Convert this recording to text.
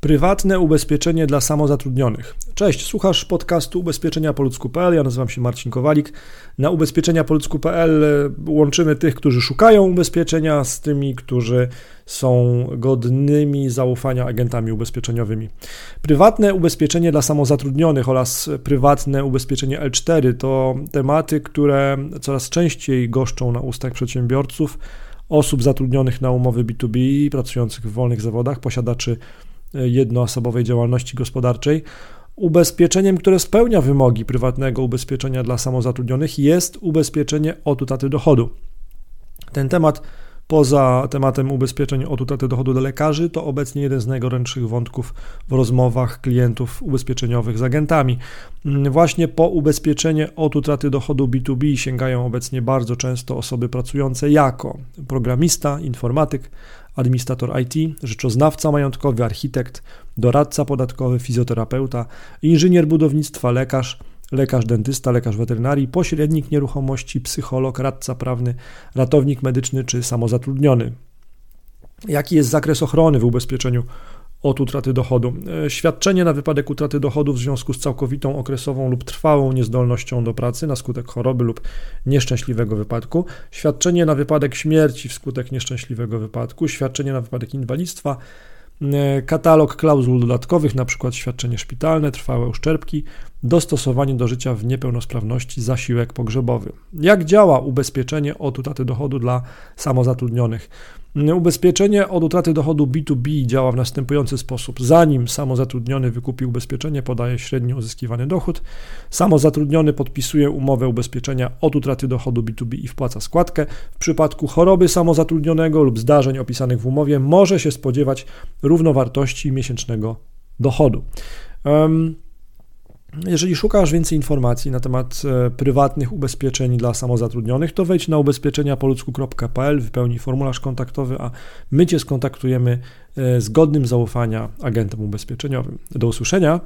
Prywatne ubezpieczenie dla samozatrudnionych. Cześć, słuchasz podcastu ubezpieczenia po ludzku.pl. Ja nazywam się Marcin Kowalik. Na ubezpieczenia po ludzku.pl łączymy tych, którzy szukają ubezpieczenia z tymi, którzy są godnymi zaufania agentami ubezpieczeniowymi. Prywatne ubezpieczenie dla samozatrudnionych oraz prywatne ubezpieczenie L4 to tematy, które coraz częściej goszczą na ustach przedsiębiorców, osób zatrudnionych na umowy B2B, pracujących w wolnych zawodach, posiadaczy jednoosobowej działalności gospodarczej. Ubezpieczeniem, które spełnia wymogi prywatnego ubezpieczenia dla samozatrudnionych, jest ubezpieczenie od utraty dochodu. Ten temat, poza tematem ubezpieczeń od utraty dochodu dla lekarzy, to obecnie jeden z najgorętszych wątków w rozmowach klientów ubezpieczeniowych z agentami. Właśnie po ubezpieczenie od utraty dochodu B2B sięgają obecnie bardzo często osoby pracujące jako programista, informatyk, administrator IT, rzeczoznawca majątkowy, architekt, doradca podatkowy, fizjoterapeuta, inżynier budownictwa, lekarz, lekarz dentysta, lekarz weterynarii, pośrednik nieruchomości, psycholog, radca prawny, ratownik medyczny czy samozatrudniony. Jaki jest zakres ochrony w ubezpieczeniu od utraty dochodu. E, świadczenie na wypadek utraty dochodu w związku z całkowitą okresową lub trwałą niezdolnością do pracy na skutek choroby lub nieszczęśliwego wypadku, świadczenie na wypadek śmierci wskutek nieszczęśliwego wypadku, świadczenie na wypadek inwalidztwa, e, katalog klauzul dodatkowych, np. świadczenie szpitalne, trwałe uszczerbki, dostosowanie do życia w niepełnosprawności, zasiłek pogrzebowy. Jak działa ubezpieczenie od utraty dochodu dla samozatrudnionych? Ubezpieczenie od utraty dochodu B2B działa w następujący sposób. Zanim samozatrudniony wykupi ubezpieczenie, podaje średnio uzyskiwany dochód. Samozatrudniony podpisuje umowę ubezpieczenia od utraty dochodu B2B i wpłaca składkę. W przypadku choroby samozatrudnionego lub zdarzeń opisanych w umowie może się spodziewać równowartości miesięcznego dochodu. Jeżeli szukasz więcej informacji na temat e, prywatnych ubezpieczeń dla samozatrudnionych, to wejdź na ubezpieczeniapoludzku.pl, wypełnij formularz kontaktowy, a my Cię skontaktujemy e, z godnym zaufania agentem ubezpieczeniowym. Do usłyszenia.